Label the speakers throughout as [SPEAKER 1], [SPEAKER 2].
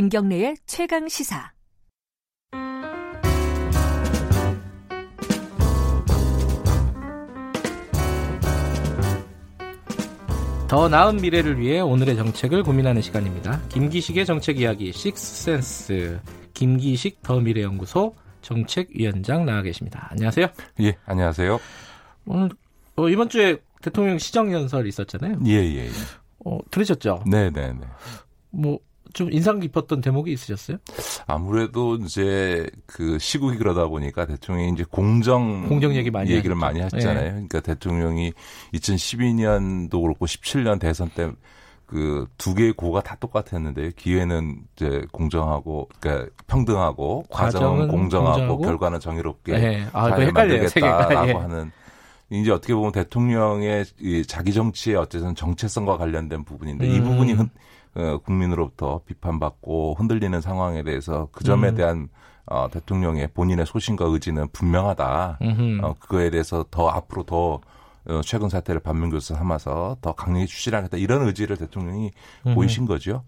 [SPEAKER 1] 김경래의 최강 시사.
[SPEAKER 2] 더 나은 미래를 위해 오늘의 정책을 고민하는 시간입니다. 김기식의 정책 이야기 식스센스 김기식 더 미래연구소 정책위원장 나와 계십니다. 안녕하세요.
[SPEAKER 3] 예, 안녕하세요.
[SPEAKER 2] 오늘 어, 이번 주에 대통령 시정연설 있었잖아요.
[SPEAKER 3] 예, 예, 예.
[SPEAKER 2] 어, 들으셨죠?
[SPEAKER 3] 네, 네, 네.
[SPEAKER 2] 뭐 좀 인상 깊었던 대목이 있으셨어요?
[SPEAKER 3] 아무래도 이제 그 시국이 그러다 보니까 대통령이 이제 공정
[SPEAKER 2] 공정 얘기 많이
[SPEAKER 3] 얘기를
[SPEAKER 2] 하셨죠.
[SPEAKER 3] 많이 했잖아요.
[SPEAKER 2] 예.
[SPEAKER 3] 그러니까 대통령이 2012년도 그렇고 17년 대선 때 그 두 개의 고가 다 똑같았는데 기회는 이제 공정하고 그러니까 평등하고 과정은
[SPEAKER 2] 과정은
[SPEAKER 3] 공정하고,
[SPEAKER 2] 공정하고
[SPEAKER 3] 결과는 정의롭게
[SPEAKER 2] 예. 아,
[SPEAKER 3] 잘. 만들겠다라고
[SPEAKER 2] 예.
[SPEAKER 3] 하는 이제 어떻게 보면 대통령의 이 자기 정치의 어쨌든 정체성과 관련된 부분인데 이
[SPEAKER 2] 음.
[SPEAKER 3] 부분이 흔, 어, 국민으로부터 비판받고 흔들리는 상황에 대해서 그 점에
[SPEAKER 2] 음.
[SPEAKER 3] 대한 어, 대통령의 본인의 소신과 의지는 분명하다.
[SPEAKER 2] 음흠.
[SPEAKER 3] 어, 그거에 대해서 더 앞으로 더 어, 최근 사태를 반면교사 삼아서 더 강력히 추진하겠다 이런 의지를 대통령이
[SPEAKER 2] 음흠.
[SPEAKER 3] 보이신 거죠.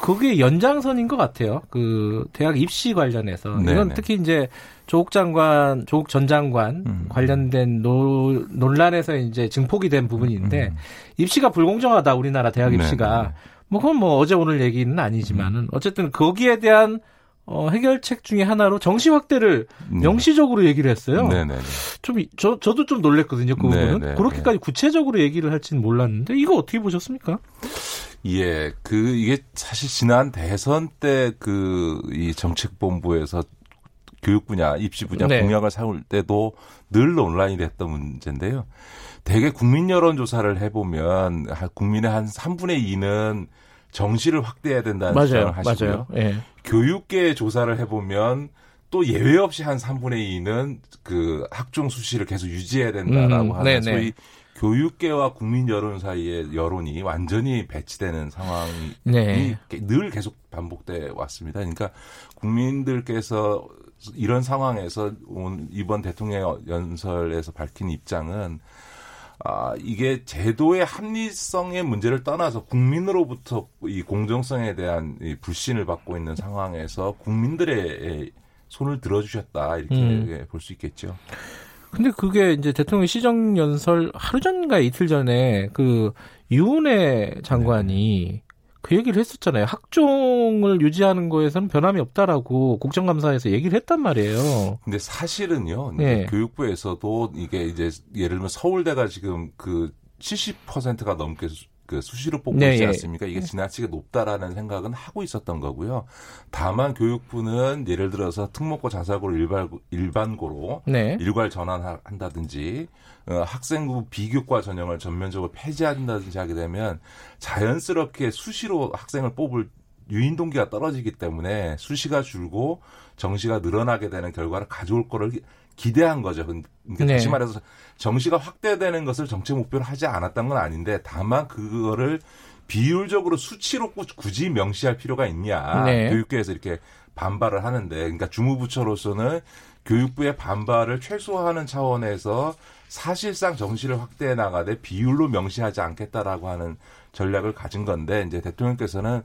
[SPEAKER 2] 그게 연장선인 것 같아요. 그 대학 입시 관련해서
[SPEAKER 3] 네네.
[SPEAKER 2] 이건 특히 이제 조국 장관, 조국 전 장관
[SPEAKER 3] 음.
[SPEAKER 2] 관련된 노, 논란에서 이제 증폭이 된 부분인데 입시가 불공정하다 우리나라 대학
[SPEAKER 3] 음. 네네.
[SPEAKER 2] 입시가 뭐 그건 뭐 어제 오늘 얘기는 아니지만은 어쨌든 거기에 대한 어, 해결책 중에 하나로 정시 확대를
[SPEAKER 3] 음.
[SPEAKER 2] 명시적으로 얘기를 했어요.
[SPEAKER 3] 네네네.
[SPEAKER 2] 좀, 이- 저, 저도 좀 놀랬거든요, 그 부분은.
[SPEAKER 3] 네네.
[SPEAKER 2] 그렇게까지 구체적으로 얘기를 할지는 몰랐는데, 이거 어떻게 보셨습니까?
[SPEAKER 3] 예, 그 이게 사실 지난 대선 때 그 이 정책본부에서 교육 분야, 입시 분야
[SPEAKER 2] 네.
[SPEAKER 3] 공약을 세울 때도 늘 논란이 됐던 문제인데요. 대개 국민 여론 조사를 해보면 한- 국민의 한 3분의 2는 정시를 확대해야 된다는 주장을 하시고요.
[SPEAKER 2] 예.
[SPEAKER 3] 교육계 조사를 해보면 또 예외 없이 한 3분의 2는 그 학종 수시를 계속 유지해야 된다라고
[SPEAKER 2] 음,
[SPEAKER 3] 하는
[SPEAKER 2] 네네.
[SPEAKER 3] 소위 교육계와 국민 여론 사이의 여론이 완전히 배치되는 상황이
[SPEAKER 2] 네.
[SPEAKER 3] 늘 계속 반복돼 왔습니다. 그러니까 국민들께서 이런 상황에서 온 이번 대통령 연설에서 밝힌 입장은 아, 이게 제도의 합리성의 문제를 떠나서 국민으로부터 이 공정성에 대한 이 불신을 받고 있는 상황에서 국민들의 손을 들어주셨다 이렇게
[SPEAKER 2] 음.
[SPEAKER 3] 볼수 있겠죠.
[SPEAKER 2] 근데 그게 이제 대통령 시정 연설 하루 전인가 이틀 전에 그 유은혜 장관이 그 얘기를 했었잖아요. 학종을 유지하는 거에서는 변함이 없다라고 국정감사에서 얘기를 했단 말이에요.
[SPEAKER 3] 근데 사실은요,
[SPEAKER 2] 네.
[SPEAKER 3] 교육부에서도 이게 이제 예를 들면 서울대가 지금 그 70%가 넘게 수, 그 수시로 뽑고
[SPEAKER 2] 네,
[SPEAKER 3] 있지
[SPEAKER 2] 예.
[SPEAKER 3] 않습니까? 이게 지나치게 높다라는 생각은 하고 있었던 거고요. 다만 교육부는 예를 들어서 특목고 자사고를 일반, 일반고로
[SPEAKER 2] 네.
[SPEAKER 3] 일괄 전환한다든지 어, 학생부 비교과 전형을 전면적으로 폐지한다든지 하게 되면 자연스럽게 수시로 학생을 뽑을 유인 동기가 떨어지기 때문에 수시가 줄고 정시가 늘어나게 되는 결과를 가져올 거를 기대한 거죠. 그러니까
[SPEAKER 2] 네.
[SPEAKER 3] 다시 말해서 정시가 확대되는 것을 정책 목표로 하지 않았던 건 아닌데 다만 그거를 비율적으로 수치로 꾸- 굳이 명시할 필요가 있냐.
[SPEAKER 2] 네.
[SPEAKER 3] 교육계에서 이렇게 반발을 하는데 그러니까 주무부처로서는 교육부의 반발을 최소화하는 차원에서 사실상 정시를 확대해 나가되 비율로 명시하지 않겠다라고 하는 전략을 가진 건데 이제 대통령께서는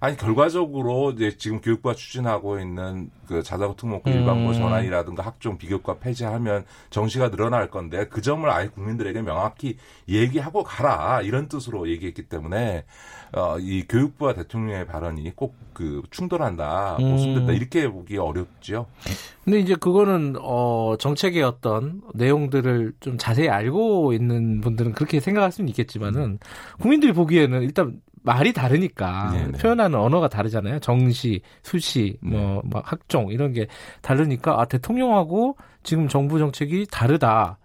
[SPEAKER 3] 아니 결과적으로 이제 지금 교육부가 추진하고 있는 그 자사고 특목고
[SPEAKER 2] 음.
[SPEAKER 3] 일반고 전환이라든가 학종 비교과 폐지하면 정시가 늘어날 건데 그 점을 아예 국민들에게 명확히 얘기하고 가라 이런 뜻으로 얘기했기 때문에 어, 이 교육부와 대통령의 발언이 꼭 그 충돌한다,
[SPEAKER 2] 음.
[SPEAKER 3] 모순된다 이렇게 보기 어렵죠.
[SPEAKER 2] 근데 이제 그거는 어 정책의 어떤 내용들을 좀 자세히 알고 있는 분들은 그렇게 생각할 수는 있겠지만은 국민들이 보기에는 일단 말이 다르니까
[SPEAKER 3] 네네.
[SPEAKER 2] 표현하는 언어가 다르잖아요. 정시, 수시,
[SPEAKER 3] 네.
[SPEAKER 2] 뭐, 막 학종 이런 게 다르니까 아 대통령하고 지금 정부 정책이 다르다.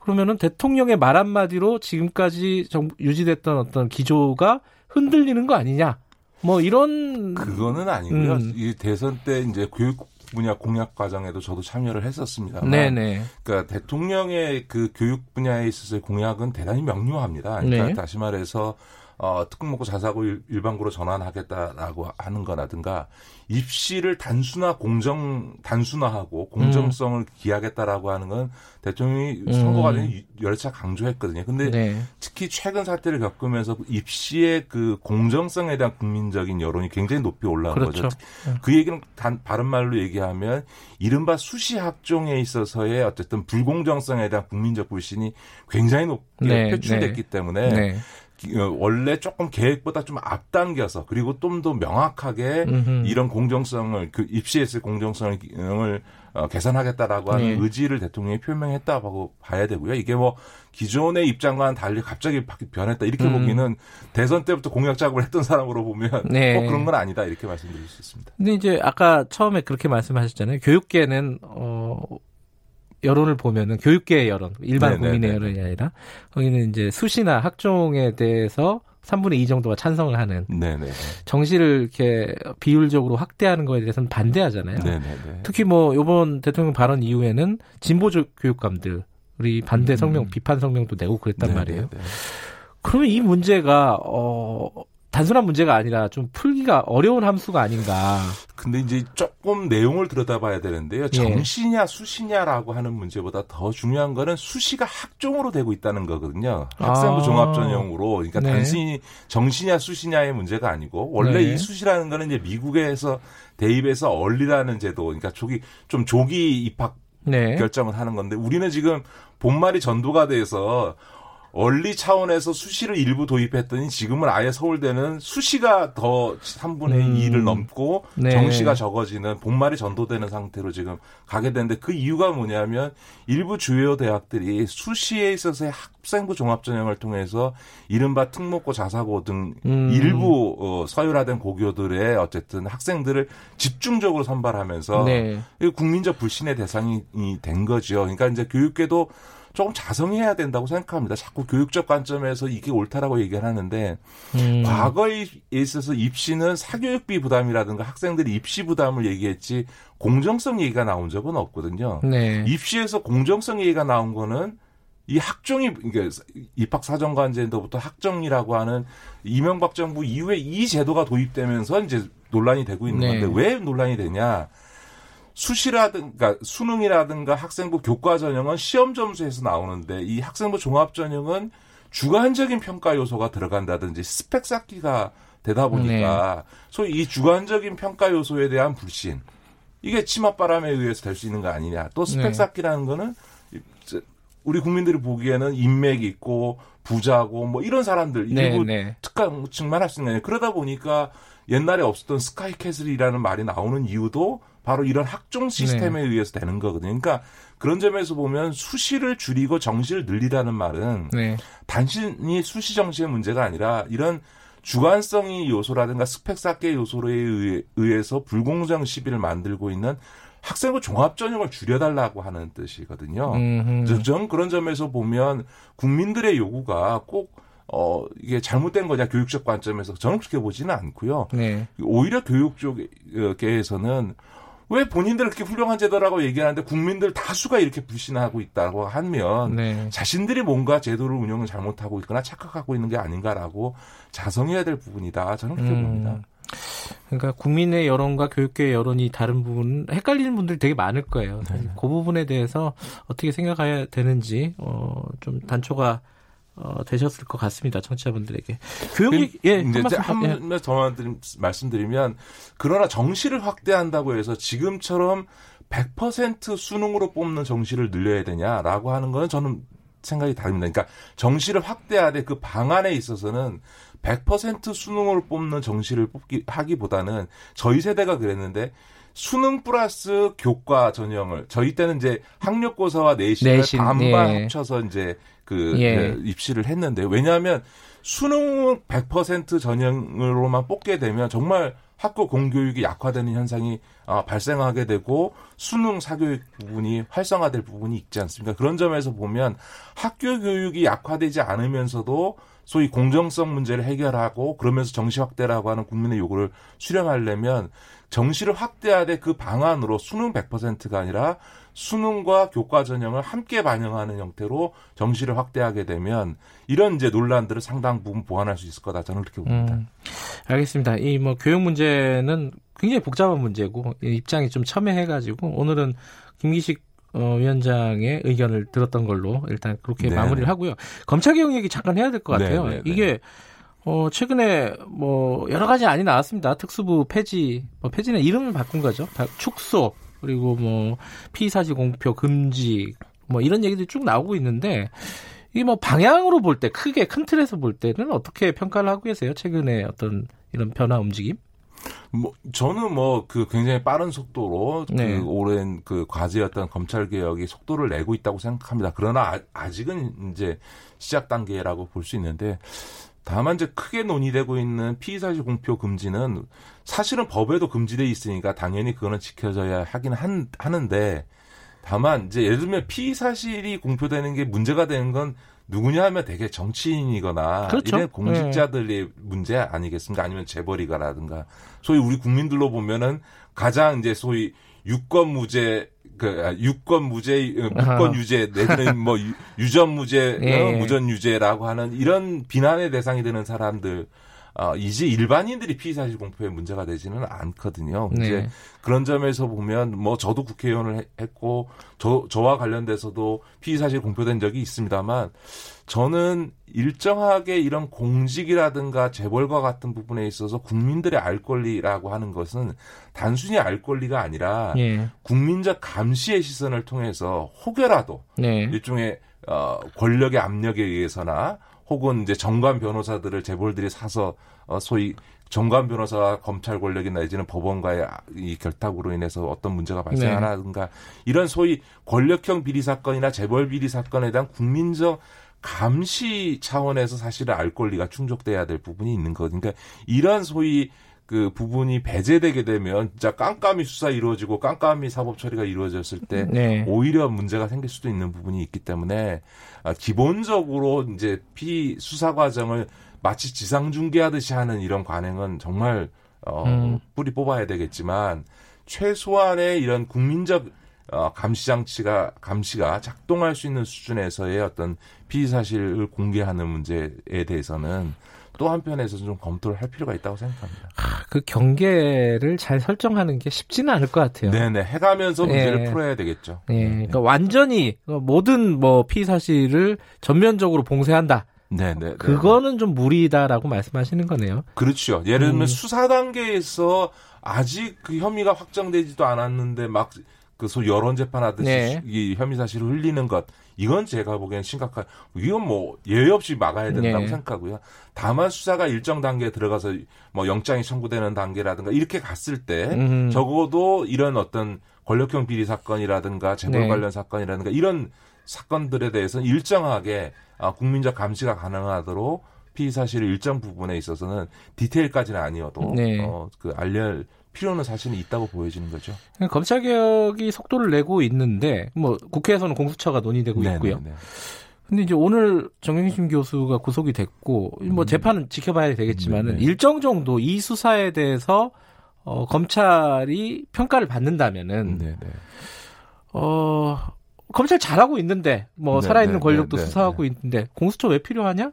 [SPEAKER 2] 그러면은 대통령의 말 한마디로 지금까지 정, 유지됐던 어떤 기조가 흔들리는 거 아니냐? 뭐 이런
[SPEAKER 3] 그거는 아니고요.
[SPEAKER 2] 음.
[SPEAKER 3] 이 대선 때 이제 교육 분야 공약 과정에도 저도 참여를 했었습니다만,
[SPEAKER 2] 네네
[SPEAKER 3] 그러니까 대통령의 그 교육 분야에 있어서의 공약은 대단히 명료합니다. 그러니까
[SPEAKER 2] 네.
[SPEAKER 3] 다시 말해서 어, 특공목고 자사고 일, 반고로 전환하겠다라고 하는 거라든가 입시를 단순화 공정 단순화하고 공정성을 음. 기하겠다라고 하는 건 대통령이 음. 선거 과정에 여러 차례 강조했거든요. 근데 네. 특히 최근 사태를 겪으면서 입시의 그 공정성에 대한 국민적인 여론이 굉장히 높이 올라온 그렇죠. 거죠. 네. 그 얘기는 단 바른 말로 얘기하면 이른바 수시 학종에 있어서의 어쨌든 불공정성에 대한 국민적 불신이 굉장히 높게 네. 표출됐기 네. 때문에 네. 어, 원래 조금 계획보다 좀 앞당겨서 그리고 좀 더 명확하게 음흠. 이런 공정성을 그 입시에서의 공정성을 어, 개선하겠다라고 하는 네. 의지를 대통령이 표명했다고 봐야 되고요. 이게 뭐 기존의 입장과는 달리 갑자기 변했다 이렇게 음. 보기는 대선 때부터 공약 작업을 했던 사람으로 보면 네. 꼭 그런 건 아니다 이렇게 말씀드릴 수 있습니다.
[SPEAKER 2] 근데 이제 아까 처음에 그렇게 말씀하셨잖아요. 교육계는 어 여론을 보면은 교육계의 여론, 일반 네네네. 국민의 여론이 아니라 거기는 이제 수시나 학종에 대해서 3분의 2 정도가 찬성을 하는 네네. 정시를 이렇게 비율적으로 확대하는 거에 대해서는 반대하잖아요. 네네네. 특히 뭐 이번 대통령 발언 이후에는 진보 교육감들 우리 반대 성명, 음. 비판 성명도 내고 그랬단 네네네. 말이에요. 그러면 이 문제가 어 단순한 문제가 아니라 좀 풀기가 어려운 함수가 아닌가.
[SPEAKER 3] 근데 이제 조금 내용을 들여다봐야 되는데요. 예. 정시냐 수시냐라고 하는 문제보다 더 중요한 거는 수시가 학종으로 되고 있다는 거거든요. 학생부 아. 종합 전형으로. 그러니까 네. 단순히 정시냐 수시냐의 문제가 아니고 원래 네. 이 수시라는 거는 이제 미국에서 대입해서 얼리라는 제도. 그러니까 조기 좀 조기 입학 네. 결정을 하는 건데 우리는 지금 본말이 전도가 돼서 원리 차원에서 수시를 일부 도입했더니 지금은 아예 서울대는 수시가 더 3분의 음. 2를 넘고 네. 정시가 적어지는 본말이 전도되는 상태로 지금 가게 되는데 그 이유가 뭐냐면 일부 주요 대학들이 수시에 있어서의 학생부 종합전형을 통해서 이른바 특목고 자사고 등 음. 일부 어, 서열화된 고교들의 어쨌든 학생들을 집중적으로 선발하면서 네. 국민적 불신의 대상이 된 거죠. 그러니까 이제 교육계도 조금 자성해야 된다고 생각합니다. 자꾸 교육적 관점에서 이게 옳다라고 얘기를 하는데 음. 과거에 있어서 입시는 사교육비 부담이라든가 학생들이 입시 부담을 얘기했지 공정성 얘기가 나온 적은 없거든요. 네. 입시에서 공정성 얘기가 나온 거는 이 학종이 그러니까 입학 사정관제도부터 학정이라고 하는 이명박 정부 이후에 이 제도가 도입되면서 이제 논란이 되고 있는 네. 건데 왜 논란이 되냐? 수시라든가 수능이라든가 학생부 교과 전형은 시험 점수에서 나오는데 이 학생부 종합 전형은 주관적인 평가 요소가 들어간다든지 스펙 쌓기가 되다 보니까 네. 소위 이 주관적인 평가 요소에 대한 불신 이게 치맛바람에 의해서 될 수 있는 거 아니냐. 또 스펙 네. 쌓기라는 거는 우리 국민들이 보기에는 인맥이 있고 부자고 뭐 이런 사람들 네, 일부 네. 특강층만 할 수 있는. 그러다 보니까 옛날에 없었던 스카이캐슬이라는 말이 나오는 이유도 바로 이런 학종 시스템에 네. 의해서 되는 거거든요. 그러니까 그런 점에서 보면 수시를 줄이고 정시를 늘리라는 말은 네. 단순히 수시 정시의 문제가 아니라 이런 주관성이 요소라든가 스펙 쌓기 요소에 의해서 불공정 시비를 만들고 있는 학생부 종합 전형을 줄여달라고 하는 뜻이거든요. 저는 그런 점에서 보면 국민들의 요구가 꼭 어, 이게 잘못된 거냐, 교육적 관점에서 저는 그렇게 보지는 않고요. 네. 오히려 교육 쪽에서는 왜 본인들 그렇게 훌륭한 제도라고 얘기하는데 국민들 다수가 이렇게 불신하고 있다고 하면 네. 자신들이 뭔가 제도를 운영을 잘못하고 있거나 착각하고 있는 게 아닌가라고 자성해야 될 부분이다. 저는 그렇게 음. 봅니다.
[SPEAKER 2] 그러니까 국민의 여론과 교육계의 여론이 다른 부분 헷갈리는 분들이 되게 많을 거예요. 네. 그 부분에 대해서 어떻게 생각해야 되는지 어, 좀 단초가 어, 되셨을 것 같습니다. 청취자분들에게.
[SPEAKER 3] 교육이, 그, 예, 이제 한말더 말씀드리면, 그러나 정시를 확대한다고 해서 지금처럼 100% 수능으로 뽑는 정시를 늘려야 되냐라고 하는 거는 저는 생각이 다릅니다. 그러니까 정시를 확대하되 그 방안에 있어서는 100% 수능으로 뽑는 정시를 뽑기 하기보다는 저희 세대가 그랬는데 수능 플러스 교과 전형을 저희 때는 이제 학력고사와 내신을 내신, 반반 예. 합쳐서 이제 그 예. 네, 입시를 했는데 왜냐하면 수능 100% 전형으로만 뽑게 되면 정말 학교 공교육이 약화되는 현상이 아, 발생하게 되고 수능 사교육 부분이 활성화될 부분이 있지 않습니까? 그런 점에서 보면 학교 교육이 약화되지 않으면서도 소위 공정성 문제를 해결하고 그러면서 정시 확대라고 하는 국민의 요구를 수렴하려면 정시를 확대하되 그 방안으로 수능 100%가 아니라 수능과 교과 전형을 함께 반영하는 형태로 정시를 확대하게 되면 이런 이제 논란들을 상당 부분 보완할 수 있을 거다 저는 그렇게 봅니다. 음,
[SPEAKER 2] 알겠습니다. 이 뭐 교육 문제는 굉장히 복잡한 문제고 입장이 좀 첨예해가지고 오늘은 김기식 어, 위원장의 의견을 들었던 걸로 일단 그렇게 네. 마무리를 하고요. 검찰 개혁 얘기 잠깐 해야 될 것 같아요. 네, 네, 네, 이게 어, 최근에 뭐 여러 가지 안이 나왔습니다. 특수부 폐지, 뭐 폐지는 이름을 바꾼 거죠. 다 축소 그리고 뭐 피사지 공표 금지 뭐 이런 얘기들이 쭉 나오고 있는데 이뭐 방향으로 볼 때 크게 큰 틀에서 볼 때는 어떻게 평가를 하고 계세요? 최근에 어떤 이런 변화 움직임?
[SPEAKER 3] 뭐 저는 뭐 그 굉장히 빠른 속도로 그 네. 그 오랜 그 과제였던 검찰 개혁이 속도를 내고 있다고 생각합니다. 그러나 아, 직은 이제 시작 단계라고 볼 수 있는데 다만 이제 크게 논의되고 있는 피의사실 공표 금지는 사실은 법에도 금지돼 있으니까 당연히 그거는 지켜져야 하긴 한, 하는데 다만 이제 예를 들면 피의사실이 공표되는 게 문제가 되는 건 누구냐 하면 되게 정치인이거나 그렇죠. 이런 공직자들의 네. 문제 아니겠습니까? 아니면 재벌이가라든가 소위 우리 국민들로 보면은 가장 이제 소위 유권 무죄 그 아, 유권 무죄 무권 유죄 내지는 뭐 유전 무죄 예. 어, 무전 유죄라고 하는 이런 비난의 대상이 되는 사람들 어, 이제 일반인들이 피의 사실 공표에 문제가 되지는 않거든요. 네. 이제 그런 점에서 보면 뭐 저도 국회의원을 했고 저 저와 관련돼서도 피의 사실 공표된 적이 있습니다만 저는 일정하게 이런 공직이라든가 재벌과 같은 부분에 있어서 국민들의 알 권리라고 하는 것은 단순히 알 권리가 아니라 예. 국민적 감시의 시선을 통해서 혹여라도 네. 일종의 어, 권력의 압력에 의해서나 혹은 이제 정관 변호사들을 재벌들이 사서 어, 소위 정관 변호사와 검찰 권력이 내지는 법원과의 이 결탁으로 인해서 어떤 문제가 발생하라든가 네. 이런 소위 권력형 비리 사건이나 재벌 비리 사건에 대한 국민적 감시 차원에서 사실은 알 권리가 충족돼야 될 부분이 있는 거. 그러니까 이런 소위 그 부분이 배제되게 되면 진짜 깜깜이 수사 이루어지고 깜깜이 사법 처리가 이루어졌을 때 네. 오히려 문제가 생길 수도 있는 부분이 있기 때문에 아, 기본적으로 이제 피 수사 과정을 마치 지상 중계하듯이 하는 이런 관행은 정말 어 음. 뿌리 뽑아야 되겠지만 최소한의 이런 국민적 어, 감시 장치가 감시가 작동할 수 있는 수준에서의 어떤 피의 사실을 공개하는 문제에 대해서는 또 한편에서 좀 검토를 할 필요가 있다고 생각합니다.
[SPEAKER 2] 아, 그 경계를 잘 설정하는 게 쉽지는 않을 것 같아요.
[SPEAKER 3] 네네 해가면서 문제를 예. 풀어야 되겠죠.
[SPEAKER 2] 예. 그러니까 완전히 모든 뭐 피의 사실을 전면적으로 봉쇄한다. 네네. 그거는 좀 무리다라고 말씀하시는 거네요.
[SPEAKER 3] 그렇죠. 예를 들면 음. 수사 단계에서 아직 그 혐의가 확정되지도 않았는데 막그 소위 여론 재판하듯이 네. 이 혐의 사실을 흘리는 것 이건 제가 보기엔 심각한 이건 뭐 예외 없이 막아야 된다고 네. 생각하고요. 다만 수사가 일정 단계에 들어가서 뭐 영장이 청구되는 단계라든가 이렇게 갔을 때 음. 적어도 이런 어떤 권력형 비리 사건이라든가 재벌 네. 관련 사건이라든가 이런 사건들에 대해서는 일정하게 아, 국민적 감시가 가능하도록 피의 사실의 일정 부분에 있어서는 디테일까지는 아니어도 네. 어, 그 알릴 필요는 사실은 있다고 보여지는 거죠.
[SPEAKER 2] 검찰 개혁이 속도를 내고 있는데 뭐 국회에서는 공수처가 논의되고 네네네. 있고요. 네, 네. 근데 이제 오늘 정영심 교수가 구속이 됐고 뭐 음. 재판은 지켜봐야 되겠지만은 네네. 일정 정도 이 수사에 대해서 어 검찰이 평가를 받는다면은 네네. 어 검찰 잘하고 있는데 뭐 네네. 살아있는 권력도. 수사하고 있는데 공수처 왜 필요하냐?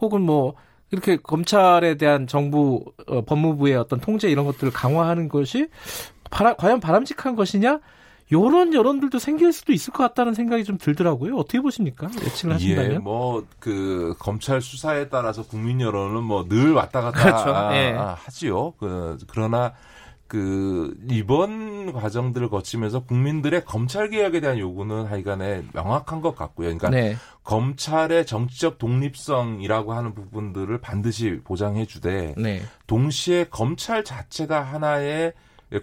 [SPEAKER 2] 혹은 뭐 이렇게 검찰에 대한 정부 어, 법무부의 어떤 통제 이런 것들을 강화하는 것이 바라, 과연 바람직한 것이냐? 요런 여론들도 생길 수도 있을 것 같다는 생각이 좀 들더라고요. 어떻게 보십니까? 예측을 하신다면?
[SPEAKER 3] 예, 뭐, 그, 검찰 수사에 따라서 국민 여론은 뭐 늘 왔다 갔다 그렇죠. 아, 예. 하지요. 그, 그러나 그 이번 과정들을 거치면서 국민들의 검찰 개혁에 대한 요구는 하여간에 명확한 것 같고요. 그러니까 네. 검찰의 정치적 독립성이라고 하는 부분들을 반드시 보장해 주되 네. 동시에 검찰 자체가 하나의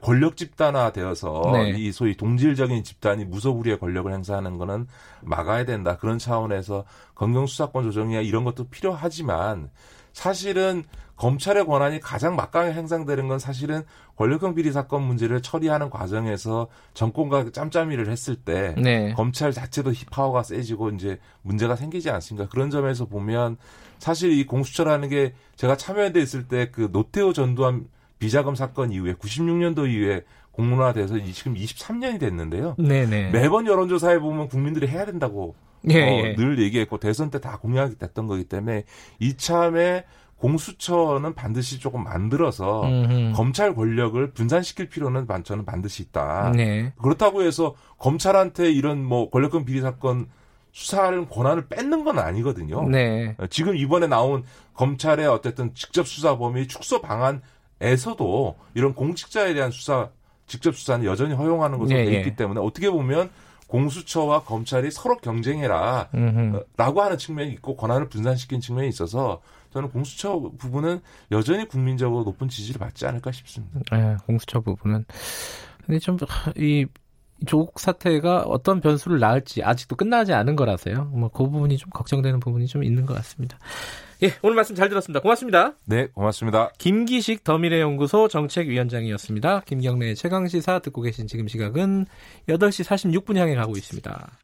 [SPEAKER 3] 권력 집단화 되어서 네. 이 소위 동질적인 집단이 무소불위의 권력을 행사하는 거는 막아야 된다. 그런 차원에서 검경 수사권 조정이나 이런 것도 필요하지만 사실은 검찰의 권한이 가장 막강하게 행상되는 건 사실은 권력형 비리 사건 문제를 처리하는 과정에서 정권과 짬짬이를 했을 때
[SPEAKER 2] 네.
[SPEAKER 3] 검찰 자체도 파워가 세지고 이제 문제가 생기지 않습니까? 그런 점에서 보면 사실 이 공수처라는 게 제가 참여연대 있을 때 그 노태우 전두환 비자금 사건 이후에 96년도 이후에 공론화돼서 지금 23년이 됐는데요.
[SPEAKER 2] 네네.
[SPEAKER 3] 매번 여론조사에 보면 국민들이 해야 된다고
[SPEAKER 2] 예,
[SPEAKER 3] 어,
[SPEAKER 2] 예.
[SPEAKER 3] 늘 얘기했고 대선 때 다 공약이 됐던 거기 때문에 이참에 공수처는 반드시 조금 만들어서
[SPEAKER 2] 음흠.
[SPEAKER 3] 검찰 권력을 분산시킬 필요는 반- 저는 반드시 있다.
[SPEAKER 2] 네.
[SPEAKER 3] 그렇다고 해서 검찰한테 이런 뭐 권력권 비리 사건 수사하는 권한을 뺏는 건 아니거든요.
[SPEAKER 2] 네.
[SPEAKER 3] 어, 지금 이번에 나온 검찰의 어쨌든 직접 수사 범위 축소 방안에서도 이런 공직자에 대한 수사 직접 수사는 여전히 허용하는 것으로
[SPEAKER 2] 예,
[SPEAKER 3] 돼
[SPEAKER 2] 예.
[SPEAKER 3] 있기 때문에 어떻게 보면 공수처와 검찰이 서로 경쟁해라
[SPEAKER 2] 음흠.
[SPEAKER 3] 어, 라고 하는 측면이 있고 권한을 분산시킨 측면이 있어서 저는 공수처 부분은 여전히 국민적으로 높은 지지를 받지 않을까 싶습니다.
[SPEAKER 2] 예, 공수처 부분은. 근데 좀, 이, 조국 사태가 어떤 변수를 낳을지 아직도 끝나지 않은 거라서요. 뭐, 그 부분이 좀 걱정되는 부분이 좀 있는 것 같습니다. 예, 오늘 말씀 잘 들었습니다. 고맙습니다.
[SPEAKER 3] 네, 고맙습니다.
[SPEAKER 2] 김기식 더미래연구소 정책위원장이었습니다. 김경래의 최강시사 듣고 계신 지금 시각은 8시 46분 향해 가고 있습니다.